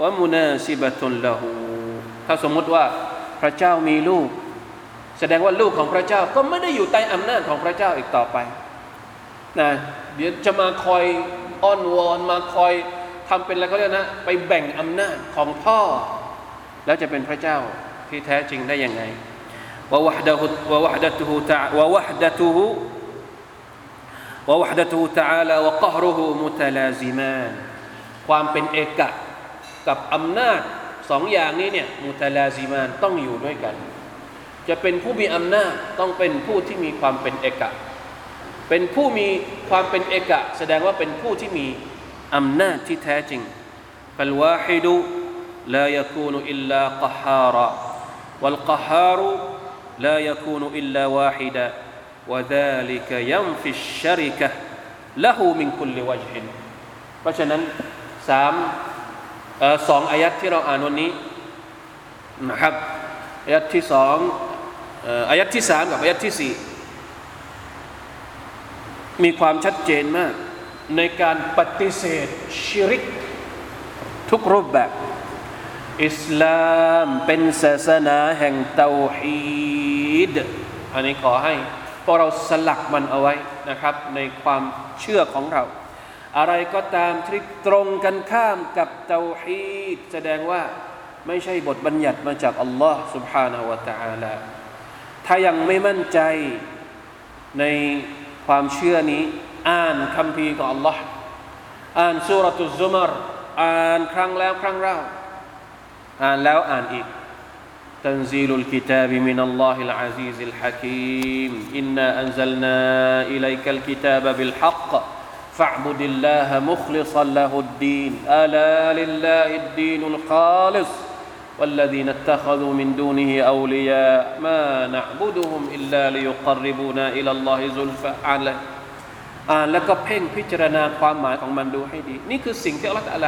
ومناسبة له ถ้าสมมติว่าพระเจ้ามีลูก แสดงว่าลูกของพระเจ้าก็ไม่ได้อยู่ใต้อำนาจของพระเจ้าอีกต่อไปนะเดี๋ยวจะมาคอยอ้อนวอนมาคอยทำเป็นอะไรก็เรียกนะไปแบ่งอำนาจของพ่อ แล้วจะเป็นพระเจ้าที่แท้จริงได้ยังไงวะวะดะฮุวะวะดะตุฮุตะวะวะดะตุฮุวะวะดะตุฮุตะอาลาวะกฮรุฮุมุตะลาซิมานความเป็นเอกะ กับอำนาจสองอย่างนี้เนี่ยมุตะลาซิมานต้องอยู่ด้วยกัน จะเป็นผู้มีอำนาจต้องเป็นผู้ที่มีความเป็นเอกะ เป็นผู้มีความเป็นเอกะ แสดงว่าเป็นผู้ที่มีอำนาจที่แท้จริงฟัลวาฮิดุลายคูนอิลลา قهارا والقهار لا يكون إلا واحدا وذلك ينفي الشركة له من كل وجه เพราะฉะนั้นสาม สองอายัดที่เราอ่านวันนี้นะครับอายัดที่สองอายัดที่สามกับอายัดที่สี่มีความชัดเจนมาก ในการปฏิเสธชิริก ทุกรูปแบบ อิสลามเป็นศาสนาแห่งเตาฮีดอันนี้ขอให้พวกเราสลักมันเอาไว้นะครับ ในความเชื่อของเรา อะไรก็ตามที่ตรงกันข้ามกับเตาฮีด แสดงว่าไม่ใช่บทบัญญัติมาจากอัลลอฮ์ سبحانه และ تعالى ถ้ายังไม่มั่นใจในความเชื่อนี้ อ่านคำพีของอัลลอฮ์อ่านสุรตุซุมรอ่านครั้งแล้วครั้งเล่าอ่านแล้วอ่านอีก تنزيل الكتاب من الله العزيز الحكيم إنا أنزلنا إليك الكتاب بالحق فاعبد الله مخلصا له الدين ألا لله الدين الخالص والذين اتخذوا من دونه أولياء ما نعبدهم إلا ليقربونا إلى الله زلفى على อ่านแล้วก็เพ่งพิจารณาความหมายของมันดูให้ดี นี่คือสิ่งที่อัลลอฮฺ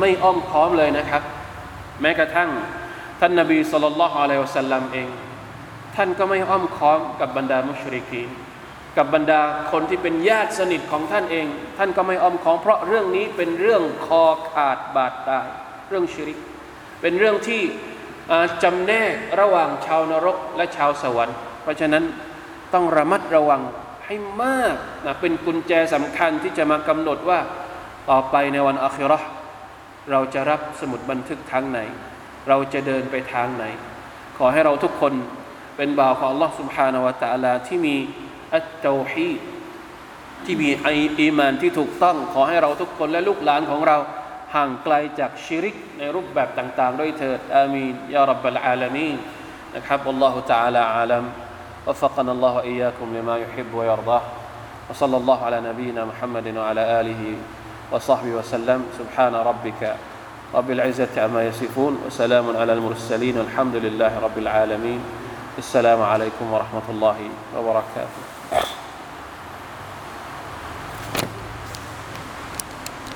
ไม่อ้อมค้อมเลยนะครับ แม้กระทั่ง ท่านนบีสุลต่านละฮ์อะลัยฮิวสัลลัมเอง ท่านก็ไม่อ้อมค้อมกับบรรดามุชริกีน กับบรรดาคนที่เป็นญาติสนิทของท่านเอง ท่านก็ไม่อ้อมค้อมเพราะเรื่องนี้เป็นเรื่องคอขาดบาดตาย เรื่องชิริก เป็นเรื่องที่จำแนกระหว่างชาวนรกและชาวสวรรค์ เพราะฉะนั้นต้องระมัดระวัง ให้มากนะเป็นกุญแจสำคัญที่จะมากำหนดว่าต่อไปในวันอัคราเราจะรับสมุดบันทึกทางไหน เราจะเดินไปทางไหน ขอให้เราทุกคนเป็นบ่าวของ Allah سبحانه และ تعالى ที่มี อัตโตฮีที่มีอีมานที่ถูกต้อง ขอให้เราทุกคนและลูกหลานของเราห่างไกลจากชิริกในรูปแบบต่างๆ ด้วยเถิดอามีนยารับบลอาลามีนนะครับอัลลอฮฺ تعالى อาลัม وفقنا الله وإياكم لما يحب ويرضاه وصلى الله على نبينا محمد وعلى آله وصحبه وسلم سبحان ربك رب العزة عما يصفون وسلام على المرسلين والحمد لله رب العالمين السلام عليكم ورحمة الله وبركاته Ugh.